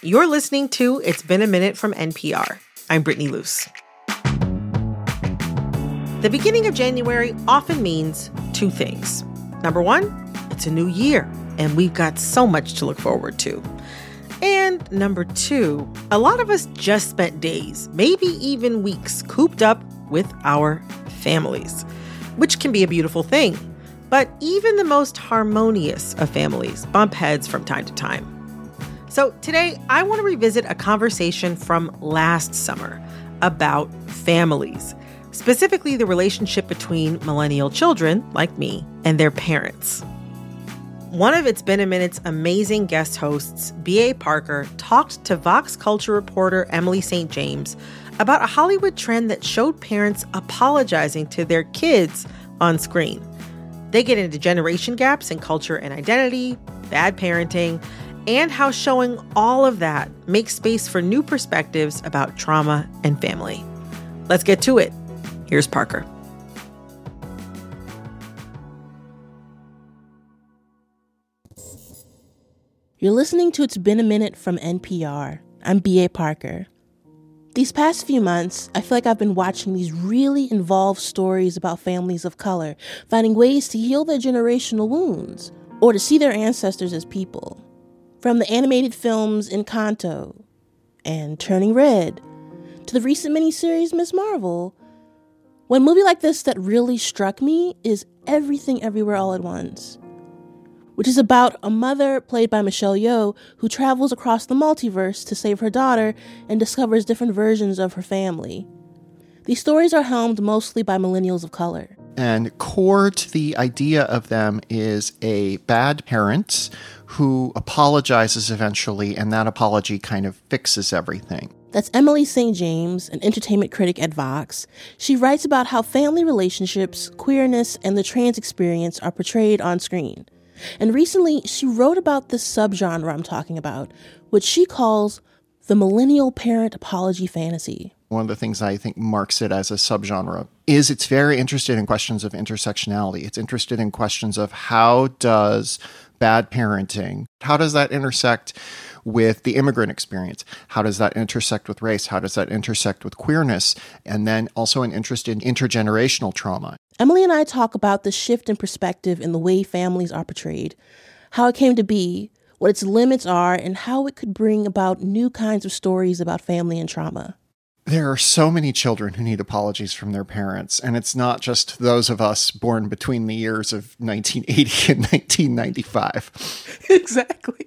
You're listening to It's Been a Minute from NPR. I'm Brittany Luce. The beginning of January often means two things. Number one, it's a new year, and we've got so much to look forward to. And number two, a lot of us just spent days, maybe even weeks, cooped up with our families, which can be a beautiful thing. But even the most harmonious of families bump heads from time to time. So today, I want to revisit a conversation from last summer about families, specifically the relationship between millennial children, like me, and their parents. One of It's Been a Minute's amazing guest hosts, B.A. Parker, talked to Vox Culture reporter Emily St. James about a Hollywood trend that showed parents apologizing to their kids on screen. They get into generation gaps in culture and identity, bad parenting, and how showing all of that makes space for new perspectives about trauma and family. Let's get to it. Here's Parker. You're listening to It's Been a Minute from NPR. I'm B.A. Parker. These past few months, I feel like I've been watching these really involved stories about families of color, finding ways to heal their generational wounds or to see their ancestors as people. From the animated films Encanto and Turning Red to the recent miniseries Ms. Marvel, one movie like this that really struck me is Everything Everywhere All at Once which is about a mother played by Michelle Yeoh who travels across the multiverse to save her daughter and discovers different versions of her family. These stories are helmed mostly by millennials of color. And core to the idea of them is a bad parent who apologizes eventually, and that apology kind of fixes everything. That's Emily St. James, an entertainment critic at Vox. She writes about how family relationships, queerness, and the trans experience are portrayed on screen. And recently, she wrote about this subgenre I'm talking about, which she calls the millennial parent apology fantasy. One of the things I think marks it as a subgenre is it's very interested in questions of intersectionality. It's interested in questions of how does bad parenting, how does that intersect with the immigrant experience? How does that intersect with race? How does that intersect with queerness? And then also an interest in intergenerational trauma. Emily and I talk about the shift in perspective in the way families are portrayed, how it came to be, what its limits are, and how it could bring about new kinds of stories about family and trauma. There are so many children who need apologies from their parents, and it's not just those of us born between the years of 1980 and 1995. exactly.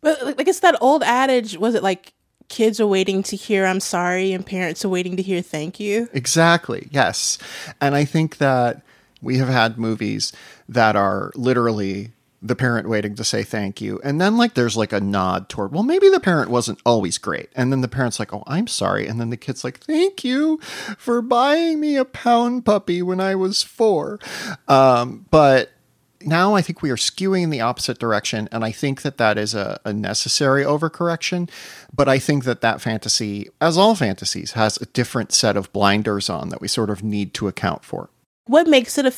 But like it's that old adage, was it like kids are waiting to hear I'm sorry and parents are waiting to hear thank you? Exactly. Yes. And I think that we have had movies that are literally the parent waiting to say thank you. And then like there's like a nod toward, well, maybe the parent wasn't always great. And then the parent's like, oh, I'm sorry. And then the kid's like, thank you for buying me a pound puppy when I was four. Um, but now I think we are skewing in the opposite direction, and I think that that is a, a, necessary overcorrection. But I think that that fantasy, as all fantasies, has a different set of blinders on that we sort of need to account for. What makes it a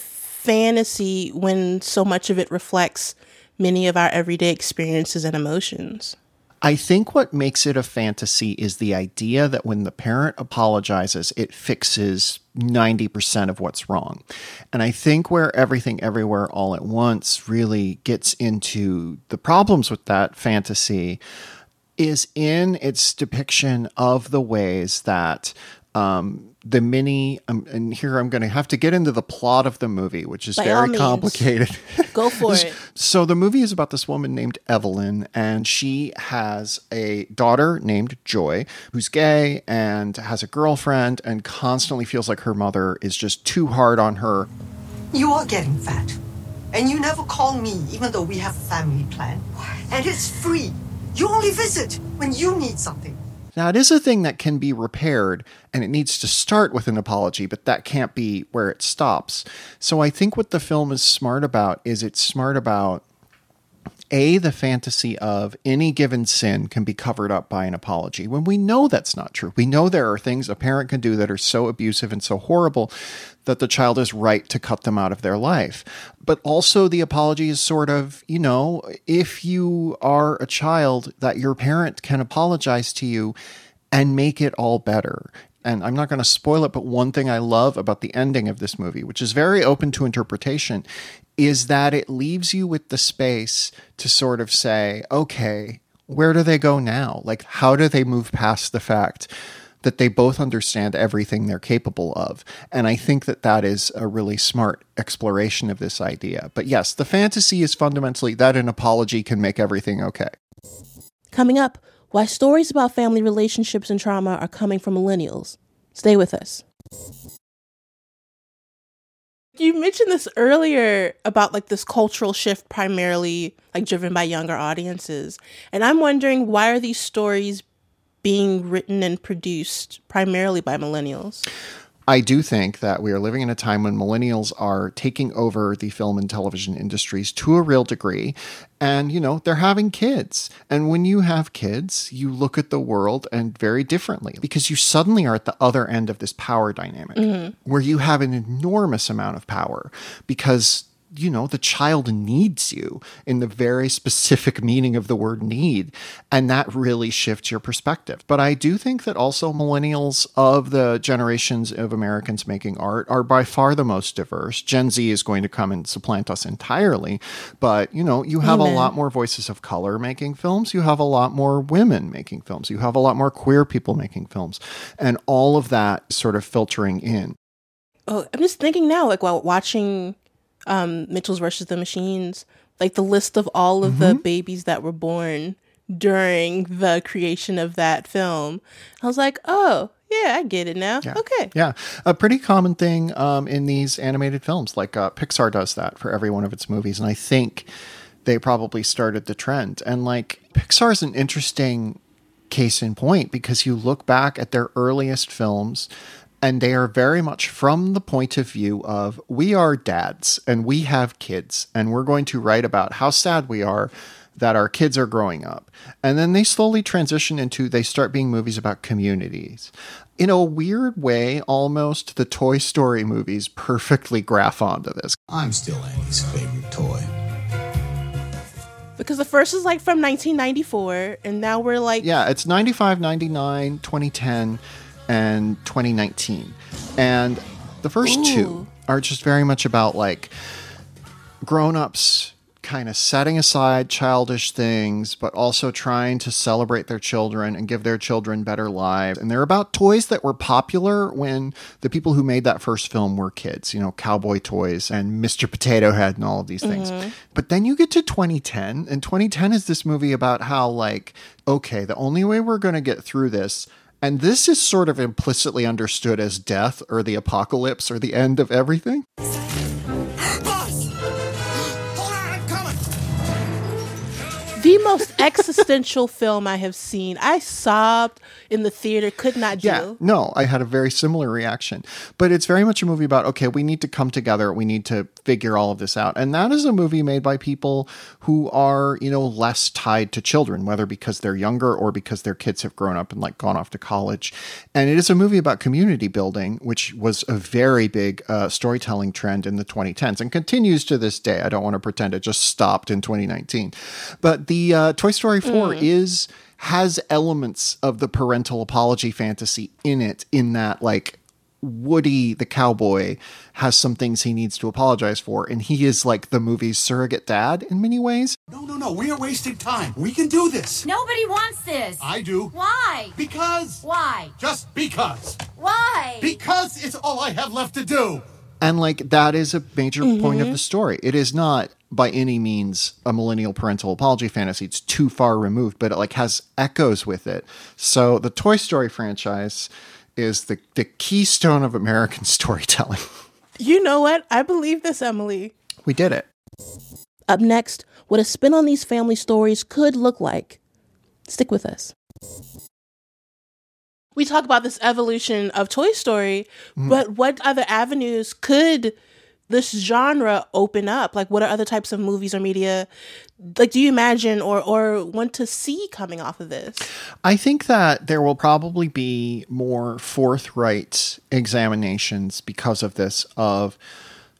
fantasy when so much of it reflects many of our everyday experiences and emotions? I think what makes it a fantasy is the idea that when the parent apologizes, it fixes 90% of what's wrong. And I think where everything everywhere all at once really gets into the problems with that fantasy is in its depiction of the ways that um, the mini um, and here i'm going to have to get into the plot of the movie which is By very complicated. Go for it. So the movie is about this woman named evelyn and she has a daughter named joy who's gay and has a girlfriend and constantly feels like her mother is just too hard on her. You are getting fat and you never call me even though we have a family plan. And it's free. You only visit when you need something now, it is a thing that can be repaired and it needs to start with an apology, but that can't be where it stops. So I think what the film is smart about is it's smart about A, the fantasy of any given sin can be covered up by an apology when we know that's not true. We know there are things a parent can do that are so abusive and so horrible that the child is right to cut them out of their life. But also, the apology is sort of, you know, if you are a child, that your parent can apologize to you and make it all better. And I'm not going to spoil it, but one thing I love about the ending of this movie, which is very open to interpretation, is that it leaves you with the space to sort of say, okay, where do they go now? Like, how do they move past the fact that they both understand everything they're capable of? And I think that that is a really smart exploration of this idea. But yes, the fantasy is fundamentally that an apology can make everything okay. Coming up, why stories about family relationships and trauma are coming from millennials. Stay with us. You mentioned this earlier about like this cultural shift primarily like driven by younger audiences. And I'm wondering why are these stories being written and produced primarily by millennials? I do think that we are living in a time when millennials are taking over the film and television industries to a real degree. And, you know, they're having kids. And when you have kids, you look at the world and very differently because you suddenly are at the other end of this power dynamic mm-hmm. where you have an enormous amount of power because you know, the child needs you in the very specific meaning of the word need. And that really shifts your perspective. But I do think that also millennials of the generations of Americans making art are by far the most diverse. Gen Z is going to come and supplant us entirely. But, you know, you have Amen. a lot more voices of color making films. You have a lot more women making films. You have a lot more queer people making films. And all of that sort of filtering in. Oh, I'm just thinking now, like while watching um, Mitchell's versus the Machines, like the list of all of mm-hmm. the babies that were born during the creation of that film. I was like, oh, yeah, I get it now. Yeah. Okay. Yeah. A pretty common thing um, in these animated films. Like uh, Pixar does that for every one of its movies. And I think they probably started the trend. And like Pixar is an interesting case in point because you look back at their earliest films and they are very much from the point of view of we are dads and we have kids and we're going to write about how sad we are that our kids are growing up. And then they slowly transition into they start being movies about communities. In a weird way almost the toy story movies perfectly graph onto this. I'm still Andy's favorite toy. Because the first is like from 1994 and now we're like yeah it's 95 99 2010 and 2019. And the first Ooh. two are just very much about like grown ups kind of setting aside childish things, but also trying to celebrate their children and give their children better lives. And they're about toys that were popular when the people who made that first film were kids, you know, cowboy toys and Mr. Potato Head and all of these things. Mm-hmm. But then you get to 2010, and 2010 is this movie about how, like, okay, the only way we're going to get through this and this is sort of implicitly understood as death or the apocalypse or the end of everything. The most existential film I have seen. I sobbed in the theater, could not do. Yeah, no, I had a very similar reaction. But it's very much a movie about okay, we need to come together, we need to figure all of this out. And that is a movie made by people who are, you know, less tied to children, whether because they're younger or because their kids have grown up and like gone off to college. And it is a movie about community building, which was a very big uh, storytelling trend in the 2010s and continues to this day. I don't want to pretend it just stopped in 2019. But the the uh, Toy Story 4 mm. is has elements of the parental apology fantasy in it in that like Woody the cowboy has some things he needs to apologize for, and he is like the movie's surrogate dad in many ways. No, no, no, we are wasting time. We can do this. Nobody wants this. I do. Why? Because. Why? Just because. Why? Because it's all I have left to do. And like that is a major mm-hmm. point of the story. It is not by any means a millennial parental apology fantasy. It's too far removed, but it like has echoes with it. So the Toy Story franchise is the, the keystone of American storytelling. You know what? I believe this, Emily. We did it. Up next, what a spin on these family stories could look like. Stick with us. We talk about this evolution of Toy Story, mm. but what other avenues could this genre open up? Like, what are other types of movies or media? Like, do you imagine or or want to see coming off of this? I think that there will probably be more forthright examinations because of this of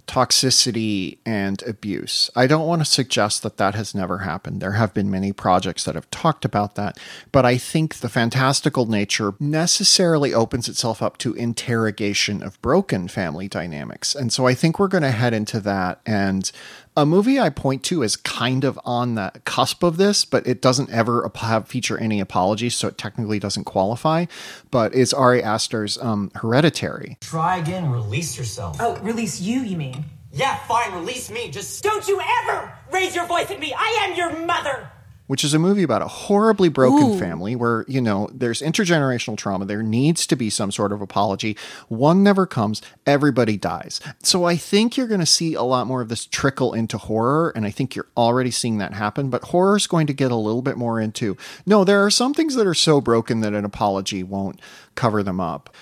toxicity and abuse. I don't want to suggest that that has never happened. There have been many projects that have talked about that, but I think the fantastical nature necessarily opens itself up to interrogation of broken family dynamics. And so I think we're going to head into that and a movie I point to is kind of on the cusp of this, but it doesn't ever have feature any apologies, so it technically doesn't qualify. But it's Ari Aster's um, Hereditary. Try again, release yourself. Oh, release you, you mean? Yeah, fine, release me. Just Don't you ever raise your voice at me! I am your mother! Which is a movie about a horribly broken family where, you know, there's intergenerational trauma. There needs to be some sort of apology. One never comes, everybody dies. So I think you're going to see a lot more of this trickle into horror. And I think you're already seeing that happen. But horror is going to get a little bit more into no, there are some things that are so broken that an apology won't cover them up.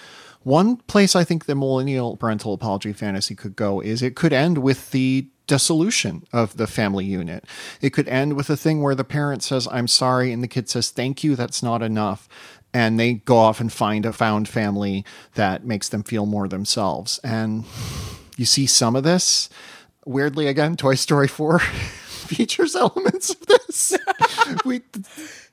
One place I think the millennial parental apology fantasy could go is it could end with the dissolution of the family unit. It could end with a thing where the parent says, I'm sorry, and the kid says, Thank you, that's not enough. And they go off and find a found family that makes them feel more themselves. And you see some of this. Weirdly, again, Toy Story 4 features elements of this. we,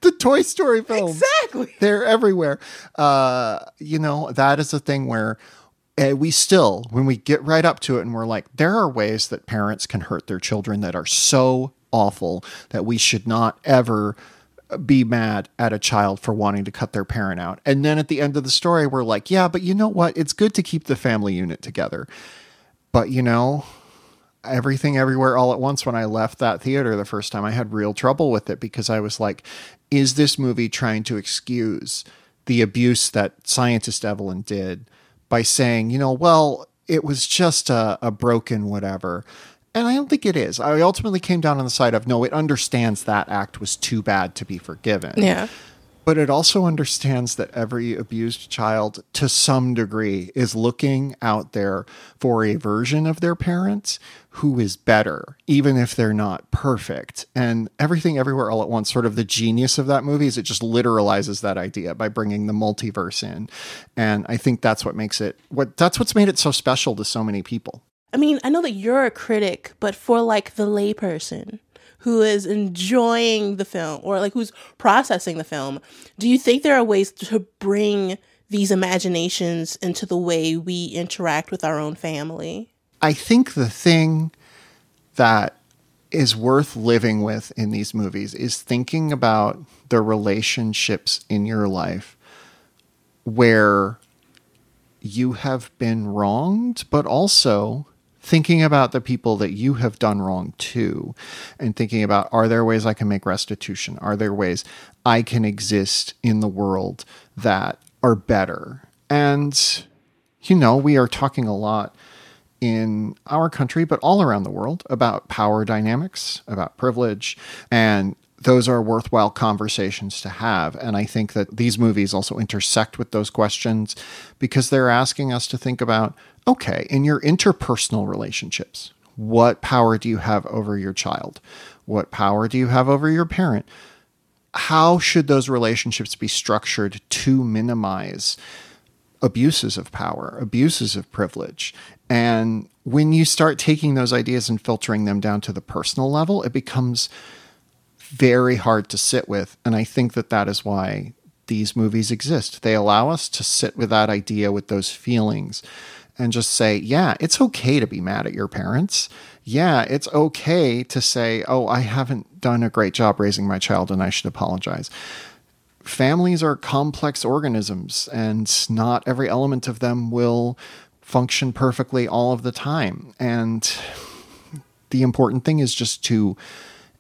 the Toy Story films. Exactly. They're everywhere. Uh, you know, that is a thing where uh, we still, when we get right up to it and we're like, there are ways that parents can hurt their children that are so awful that we should not ever be mad at a child for wanting to cut their parent out. And then at the end of the story, we're like, yeah, but you know what? It's good to keep the family unit together. But you know, everything everywhere all at once when I left that theater the first time, I had real trouble with it because I was like, is this movie trying to excuse the abuse that scientist Evelyn did by saying, you know, well, it was just a, a broken whatever. And I don't think it is. I ultimately came down on the side of no, it understands that act was too bad to be forgiven. Yeah. But it also understands that every abused child, to some degree, is looking out there for a version of their parents who is better, even if they're not perfect. And everything, everywhere, all at once, sort of the genius of that movie is it just literalizes that idea by bringing the multiverse in. And I think that's what makes it what that's what's made it so special to so many people. I mean, I know that you're a critic, but for like the layperson who is enjoying the film or like who's processing the film, do you think there are ways to bring these imaginations into the way we interact with our own family? I think the thing that is worth living with in these movies is thinking about the relationships in your life where you have been wronged, but also thinking about the people that you have done wrong to and thinking about are there ways I can make restitution? Are there ways I can exist in the world that are better? And, you know, we are talking a lot in our country, but all around the world about power dynamics, about privilege, and those are worthwhile conversations to have. And I think that these movies also intersect with those questions because they're asking us to think about okay, in your interpersonal relationships, what power do you have over your child? What power do you have over your parent? How should those relationships be structured to minimize abuses of power, abuses of privilege? And when you start taking those ideas and filtering them down to the personal level, it becomes very hard to sit with. And I think that that is why these movies exist. They allow us to sit with that idea, with those feelings, and just say, yeah, it's okay to be mad at your parents. Yeah, it's okay to say, oh, I haven't done a great job raising my child and I should apologize. Families are complex organisms, and not every element of them will function perfectly all of the time. And the important thing is just to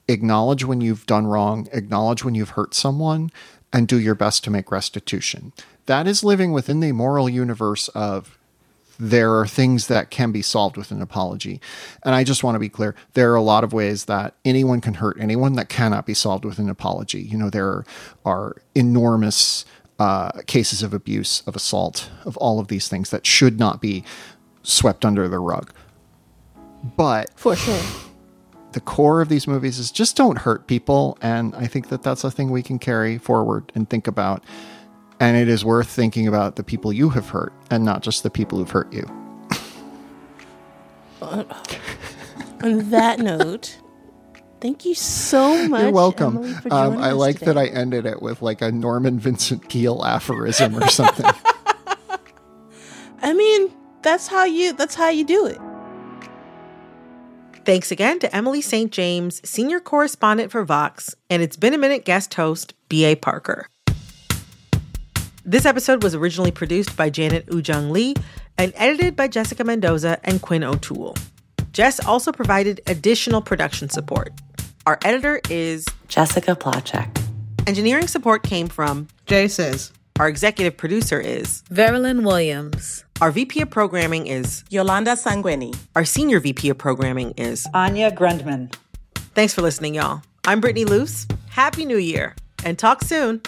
acknowledge when you've done wrong, acknowledge when you've hurt someone, and do your best to make restitution. That is living within the moral universe of there are things that can be solved with an apology. And I just want to be clear there are a lot of ways that anyone can hurt anyone that cannot be solved with an apology. You know, there are enormous uh, cases of abuse, of assault, of all of these things that should not be swept under the rug. But For sure. The core of these movies is just don't hurt people. And I think that that's a thing we can carry forward and think about. And it is worth thinking about the people you have hurt and not just the people who've hurt you. On that note, thank you so much. You're welcome. Emily, um, I like that I ended it with like a Norman Vincent Peale aphorism or something. I mean, that's how you that's how you do it. Thanks again to Emily St. James, senior correspondent for Vox, and it's been a minute guest host, B.A. Parker. This episode was originally produced by Janet Woojeong Lee and edited by Jessica Mendoza and Quinn O'Toole. Jess also provided additional production support. Our editor is Jessica Placzek. engineering support came from Jay Czys. our executive producer is Veralyn Williams. Our VP of programming is Yolanda Sangweni. our senior VP of programming is Anya Grundmann. Thanks for listening, y'all. I'm Brittany Luce. Happy New Year and talk soon.